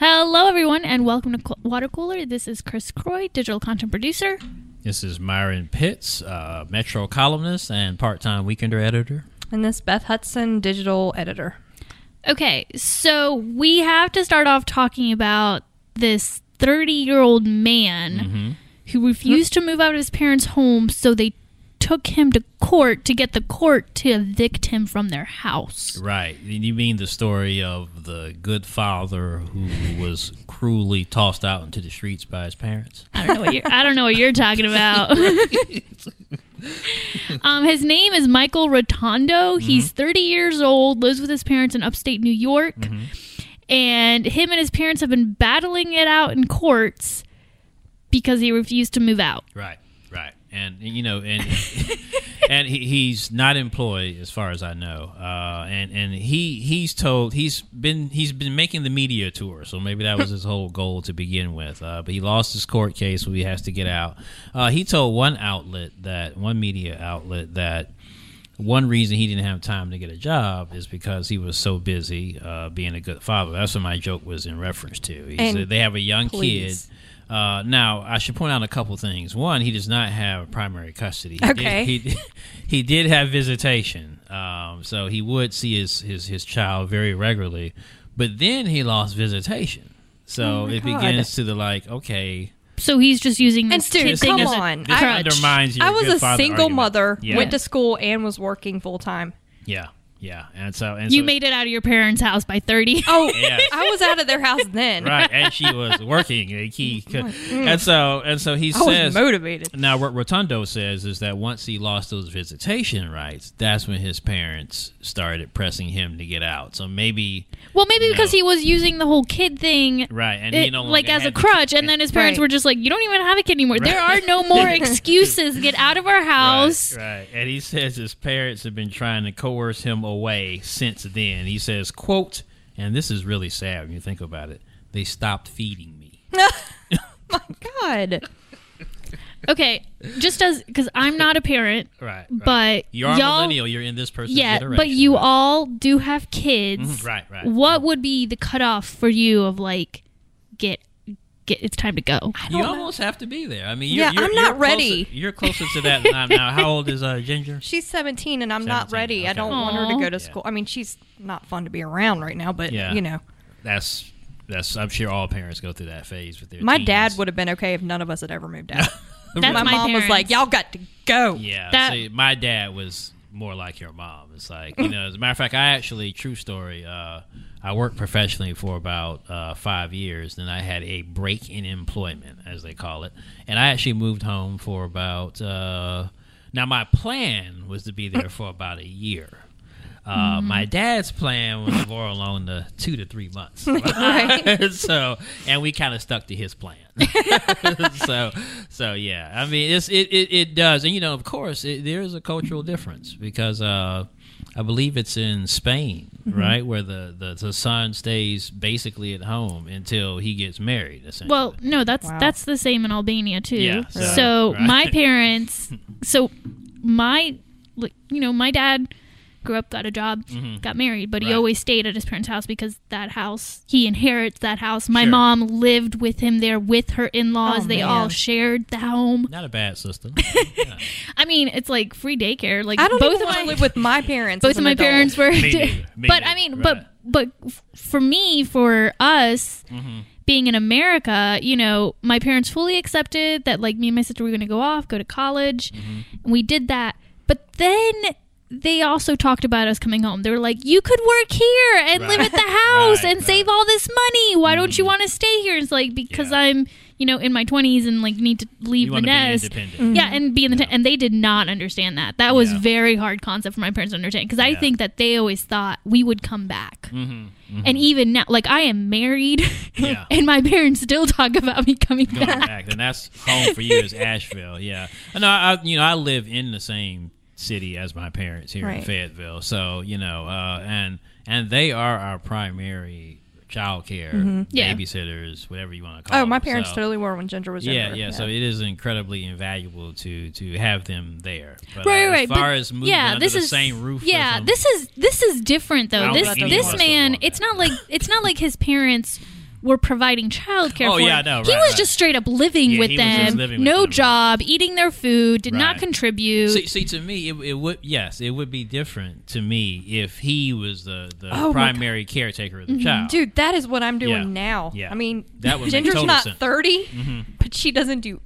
Hello, everyone, and welcome to Cl- Water Cooler. This is Kris Kroi, digital content producer. This is Myron Pitts, uh, Metro columnist and part-time Weekender editor. And this Beth Hutson, digital editor. Okay, so we have to start off talking about this 30 year old man Mm-hmm. who refused to move out of his parents' home, so they took him to court to get the court to evict him from their house. Right. You mean the story of the good father who was cruelly tossed out into the streets by his parents? I don't know what you're, I don't know what you're talking about. um, his name is Michael Rotondo. He's 30 years old, lives with his parents in upstate New York, and him and his parents have been battling it out in courts because he refused to move out. Right. Right. And you know, and and he, he's not employed as far as I know. Uh, and and he he's told he's been he's been making the media tour, so maybe that was his whole goal to begin with. Uh, but he lost his court case, so he has to get out. Uh, he told one outlet that one media outlet that one reason he didn't have time to get a job is because he was so busy uh, being a good father. That's what my joke was in reference to. He And said they have a young please. kid. Uh, now, I should point out a couple things. One, he does not have primary custody. He Okay. Did, he, he did have visitation, um, so he would see his, his, his child very regularly. But then he lost visitation. So Oh it God. begins to the like, okay, So he's just using And this dude, kid thing come as a on. this I- undermines your I was good a single argument. mother, Yeah. went to school, and was working full time. yeah, yeah, and so and You so, made it out of your parents' house by 30. Oh, Yeah. I was out of their house then. right, and she was working, and he oh could, and so and so he I was says. motivated. Now, what Rotondo says is that once he lost those visitation rights, that's when his parents started pressing him to get out. So maybe, Well, maybe because know. he was using the whole kid thing right, and he it- no like as a crutch, and then his parents Right. were just like, "You don't even have a kid anymore. There are no more excuses. Get out of our house." Right, right. And he says his parents have been trying to coerce him away since then. He says, "quote," and this is really sad when you think about it. They stopped feeding me. My God. Okay, just as because I'm not a parent, Right, right. but you are y'all, millennial. You're in this person's yeah, but you right? all do have kids. Mhm, right, right. What would be the cutoff for you of like, get, get? It's time to go. You don't know. almost have to be there. I mean, you're, Yeah, you're, I'm not you're closer- ready. You're closer to that than I'm now. How old is uh, Ginger? She's 17, and I'm not 17, ready. I okay. don't want her to Aw. go to Yeah. school. I mean, she's not fun to be around right now, but, Yeah. you know. That's that's. I'm sure all parents go through that phase with their. My teens. dad would have been okay if none of us had ever moved out. That's my, my mom was like, y'all got to go. Yeah. That- see, my dad was more like your mom. It's like you know. As a matter of fact, I actually true story. Uh, I worked professionally for about uh, five years. Then I had a break in employment, as they call it, and I actually moved home for about. Uh, now my plan was to be there for about a year. Uh, My dad's plan was more along the two to three months. Right. so, and we kind of stuck to his plan. so, so yeah. I mean, it's it it, it does, and you know, of course, it, there is a cultural difference because uh, I believe it's in Spain, Mm-hmm. right, where the, the the son stays basically at home until he gets married. Essentially. Well, no, that's Wow. that's the same in Albania too. Yeah, so- so right. my parents, so my, you know, my dad grew up, got a job, got married, but he Mm-hmm. Always stayed at his parents' house because that house he inherits that house. My Sure. mom lived with him there with her in-laws. Oh, they man. all shared the home. not a bad system. Yeah. I mean, it's like free daycare. Like I don't both even of want my live with my parents. both as of my adult. parents were Me. Me but neither. i mean Right. but but for me for us Mm-hmm. being in america you know my parents fully accepted that like me and my sister were going to go off go to college Mm-hmm. and we did that but then they also talked about us coming home. They were like, "You could work here and live Right. at the house Right, and right. save all this money. Why don't you want to stay here?" It's like because Yeah. I'm, you know, in my 20s and like need to leave You the want to be nest. independent. Yeah, and be in the tent. And they did not understand that. That was Yeah. very hard concept for my parents to understand because I Yeah. think that they always thought we would come back. Mm-hmm. And even now, like I am married, Yeah. and my parents still talk about me coming going back. back, and that's home for you is Asheville. Yeah, And I. I, you know, I live in the same city as my parents here in Fayetteville, so you know, uh, and and they are our primary child care Yeah. babysitters, whatever you want to call. Oh, my parents So- totally were when Ginger was Yeah, younger. yeah, So it is incredibly invaluable to to have them there. But, Right, uh, right. As far but as moving yeah, under this the is same roof. Yeah, them, this is this is different though. This think any of this man, it's not like it's not like his parents were providing childcare Oh, for. yeah, I him. know, he was right. just straight up living Yeah, with he was just them, living with no them. job, eating their food, did not contribute. See, see, to me, it, it would yes, it would be different to me if he was the the Oh, primary caretaker of the child. Dude, that is what I'm doing Yeah. now. Yeah. I mean, That would Ginger's not sense. 30, Mhm. but she doesn't do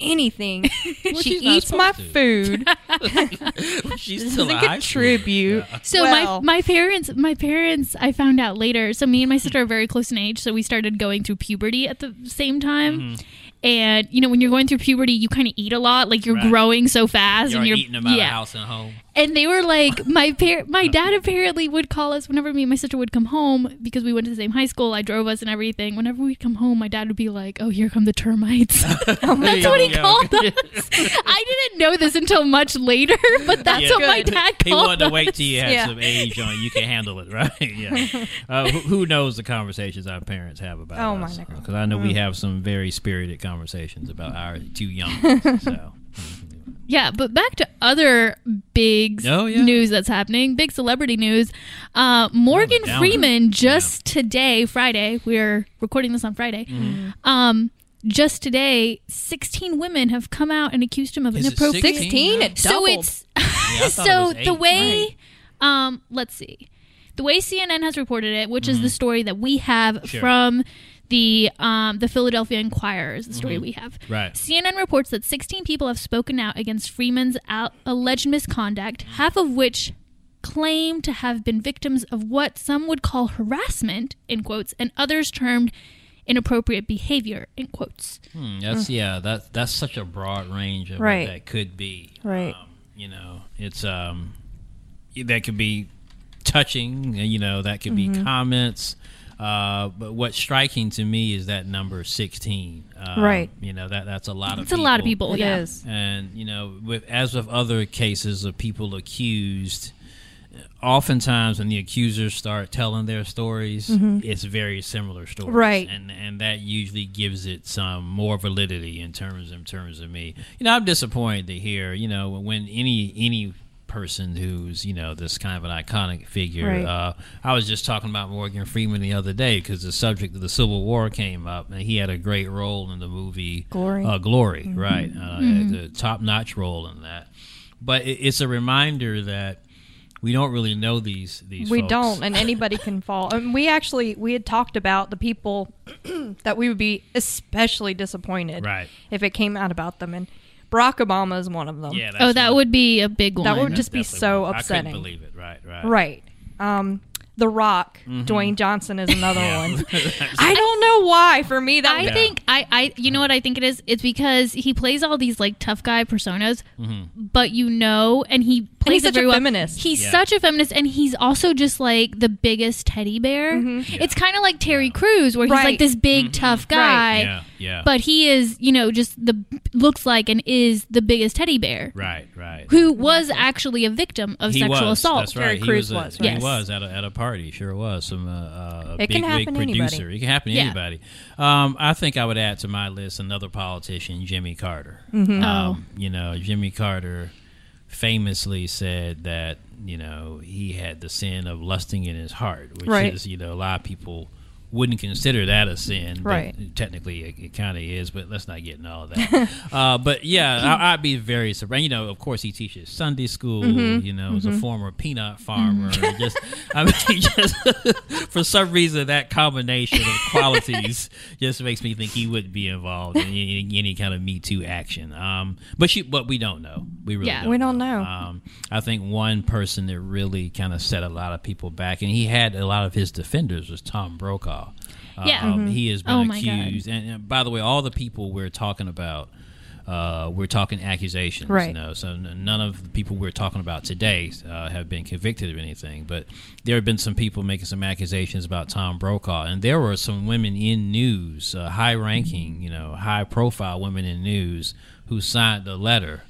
anything. she eats my to. food. She's still doesn't a high schooler. contribute. Yeah. So Well- my my parents my parents I found out later. So me and my sister are very close in age, so we started going through puberty at the same time. Mm-hmm. And you know when you're going through puberty, you kind of eat a lot, like you're Right. growing so fast, You're and you're eating them out yeah. of house and home. And they were like, my par- my dad apparently would call us whenever me and my sister would come home because we went to the same high school. I drove us and everything. Whenever we'd come home, my dad would be like, "Oh, here come the termites." that's what he Yeah, called okay. us. I didn't know this until much later, but that's Yeah. what my Good. dad He called wanted to wait us. till you had Yeah. some age on it. You can handle it, right? yeah. Uh, who, who knows the conversations our parents have about Oh, my us? God. Because I know we have some very spirited conversations about our two young. ones, so Yeah, but back to other big Oh, yeah. news that's happening, big celebrity news. Uh, Morgan downer. Freeman just today, Friday, we're recording this on Friday. Mm-hmm. Um, just today, 16 women have come out and accused him of Is it inappropriate. 16? It So it's I thought it so the eight. way, um, let's see, the way CNN has reported it, which is the story that we have Mm-hmm. Sure. from the um, the Philadelphia Inquirer, is the story Mm-hmm. we have. Right. CNN reports that 16 people have spoken out against Freeman's al- alleged misconduct, half of which claim to have been victims of what some would call harassment in quotes, and others termed inappropriate behavior in quotes. Hmm, that's yeah. That that's such a broad range of Right. what that could be. Right. Um, you know, it's um, that could be touching. You know, that could be comments. Uh, but what's striking to me is that number sixteen. Um, Right. You know that that's a lot of. It's a lot of people. It yeah. is. And you know, with as with other cases of people accused, oftentimes when the accusers start telling their stories, it's very similar stories, Mm-hmm. Right. And and that usually gives it some more validity in terms in terms of me. You know, I'm disappointed to hear you know when any any person who's you know this kind of an iconic figure. Right. Uh, I was just talking about Morgan Freeman the other day because the subject of the Civil War came up, and he had a great role in the movie Glory. Uh, Glory, right? Uh, The top notch role in that. But it, it's a reminder that we don't really know these these. we folks. don't, and anybody can fall. And we actually we had talked about the people that we would be especially disappointed Right. if it came out about them, and Barack Obama is one of them. Yeah. That's Oh, that one- would be a big one. That would that's just be so one. upsetting. I couldn't believe it. Right. Right. Right. Um, The Rock, Dwayne Johnson is another Mm-hmm. Yeah. one. I don't know why. For me, that I Yeah. think I, I you know what I think it is? It's because he plays all these like tough guy personas, but you know, and he plays he's such a well. feminist. He's Yeah. such a feminist, and he's also just like the biggest teddy bear. It's kind of like Terry Crews, where he's like this big tough guy, Yeah. Yeah. but he is you know just the looks like and is the biggest teddy bear. right. Right. Who was actually a victim of he sexual was. assault? That's right. Terry he Crews was. A, was, He was at a, at a party. Sure was. Some uh, uh, It big can happen wig to anybody. producer. It can happen to Yeah. anybody. Um, I think I would add to my list another politician, Jimmy Carter. Mm-hmm. Um, you know, Jimmy Carter famously said that you know he had the sin of lusting in his heart, which Right. is you know a lot of people wouldn't consider that a sin, Right. technically it, it kind of is. But let's not get into all that. uh, but yeah, I, I'd be very surprised. You know, of course, he teaches Sunday school. Mm-hmm. You know, as a former peanut farmer, just I mean, just for some reason that combination of qualities just makes me think he would be involved in any, any kind of Me Too action. Um, but you, but we don't know. We really Yeah. don't We don't know. Um, I think one person that really kind of set a lot of people back, and he had a lot of his defenders, was Tom Brokaw. Yeah. Um, he has been Oh, accused, and, and by the way, all the people we're talking about. Uh, we're talking accusations, Right. you know. So n- none of the people we're talking about today uh, have been convicted of anything, but there have been some people making some accusations about Tom Brokaw, and there were some women in news, uh, high-ranking, you know, high-profile women in news who signed the letter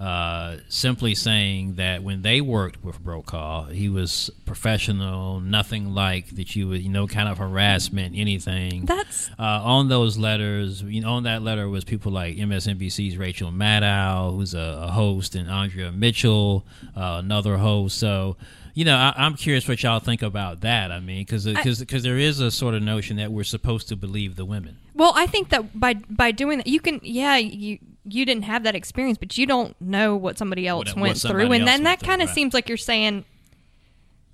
uh, simply saying that when they worked with Brokaw, he was professional, nothing like that you would, you know, kind of harassment, anything. That's Uh, on those letters, you know, on that letter was people like MSNBC's Rachel Maddow, who's a, a host, and Andrea Mitchell, uh, another host. So, you know, I, I'm curious what y'all think about that. I mean, because because there is a sort of notion that we're supposed to believe the women. Well, I think that by by doing that, you can. Yeah, you you didn't have that experience, but you don't know what somebody else What- what went somebody through, and then that kind of right. seems like you're saying,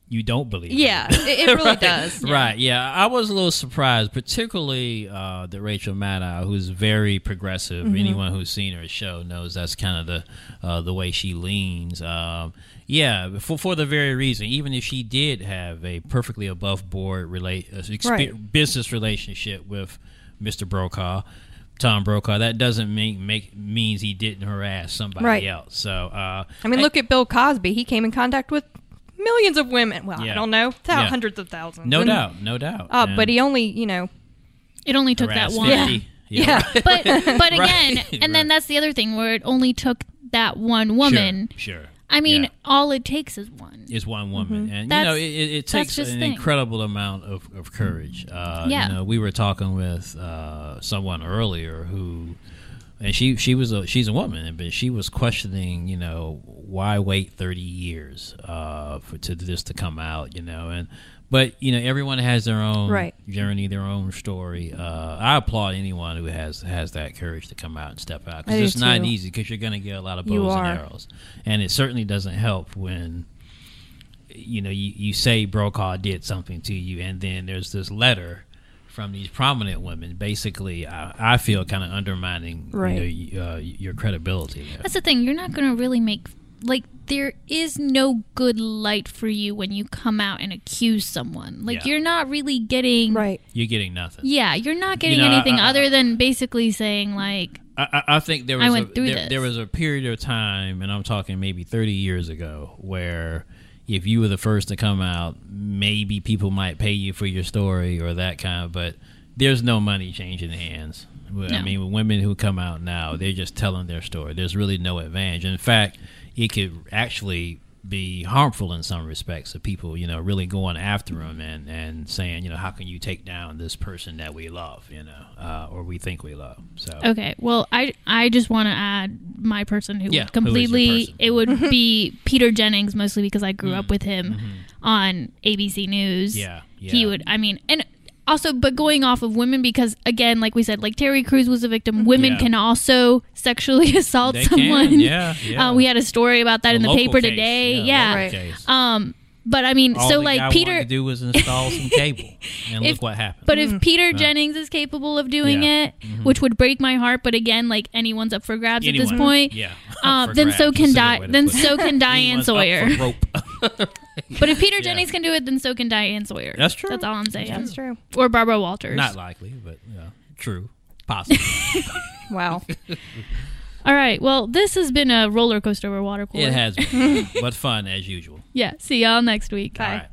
You don't believe. yeah, it, it really Right. does. Right. Yeah. I was a little surprised, particularly uh, that Rachel Maddow, who's very progressive. Mm-hmm. Anyone who's seen her show knows that's kind of the uh, the way she leans. Um, yeah, for for the very reason, even if she did have a perfectly above board relate uh, Right. business relationship with Mr. Brokaw. Tom Brokaw. That doesn't mean make means he didn't harass somebody Right. else. So uh, I mean, look at Bill Cosby. He came in contact with millions of women. Well, Yeah. I don't know, thou- Yeah. hundreds of thousands. no And- doubt, no doubt. Uh, but he only, you know, It only took that one. 50. Yeah. But but again, Right. and then Right. that's the other thing where it only took that one woman. Sure. sure. I mean, Yeah. all it takes is one. is one woman, and you know it, it, it takes an thing. incredible amount of, of courage. Uh, Yeah. you know, we were talking with uh, someone earlier who, and she she was a she's a woman, but she was questioning, you know, why wait thirty years uh, for to this to come out, you know, and but you know everyone has their own Right. journey, their own story. Uh, I applaud anyone who has has that courage to come out and step out because do it's not too. easy because you're going to get a lot of bows and arrows, and it certainly doesn't help when you know you, you say Brokaw did something to you, and then there's this letter from these prominent women, basically, I, I feel kind of undermining Right. you know, y- uh, your credibility. there. That's the thing. You're not going to really make like there is no good light for you when you come out and accuse someone. Like Yeah. you're not really getting right. You're getting nothing. Yeah, you're not getting know, anything I- other than basically saying like I, I I think there was I was went a, through there, this. there was a period of time, and I'm talking maybe 30 years ago, where if you were the first to come out, maybe people might pay you for your story or that kind of. But there's no money changing hands. Well, I No. mean, women who come out now, they're just telling their story. There's really no advantage. In fact, it could actually be harmful in some respects of people, you know, really going after them and, and saying, you know, how can you take down this person that we love, you know, uh, or we think we love. So okay, well I I just want to add my person who Yeah, would who is completely person? it would be Peter Jennings mostly because I grew up with him on ABC News. Mm-hmm. Yeah, yeah. He would I mean and also but going off of women because again like we said like Terry Crews was a victim women Yeah. can also sexually assault They can, someone yeah, yeah. Uh, we had a story about that A in the paper case, today yeah, yeah, Right. um but I mean All so the like guy Peter to do was install some cable, and If- look what happened. But if Peter Jennings is capable of doing Yeah. Mm-hmm. it, which would break my heart, but again, like anyone's up for grabs at this point. yeah, Um, then grabs, so can Di- then so can Diane Anyone's up Sawyer. For rope. But if Peter Yeah. Jennings can do it, then so can Diane Sawyer. That's true. That's all I'm saying. That's true. Or Barbara Walters. Not likely, but yeah, true, possible. Wow. all right. Well, this has been a roller coaster over water cooler. it has, been, but fun as usual. Yeah. See y'all next week. Bye. All right.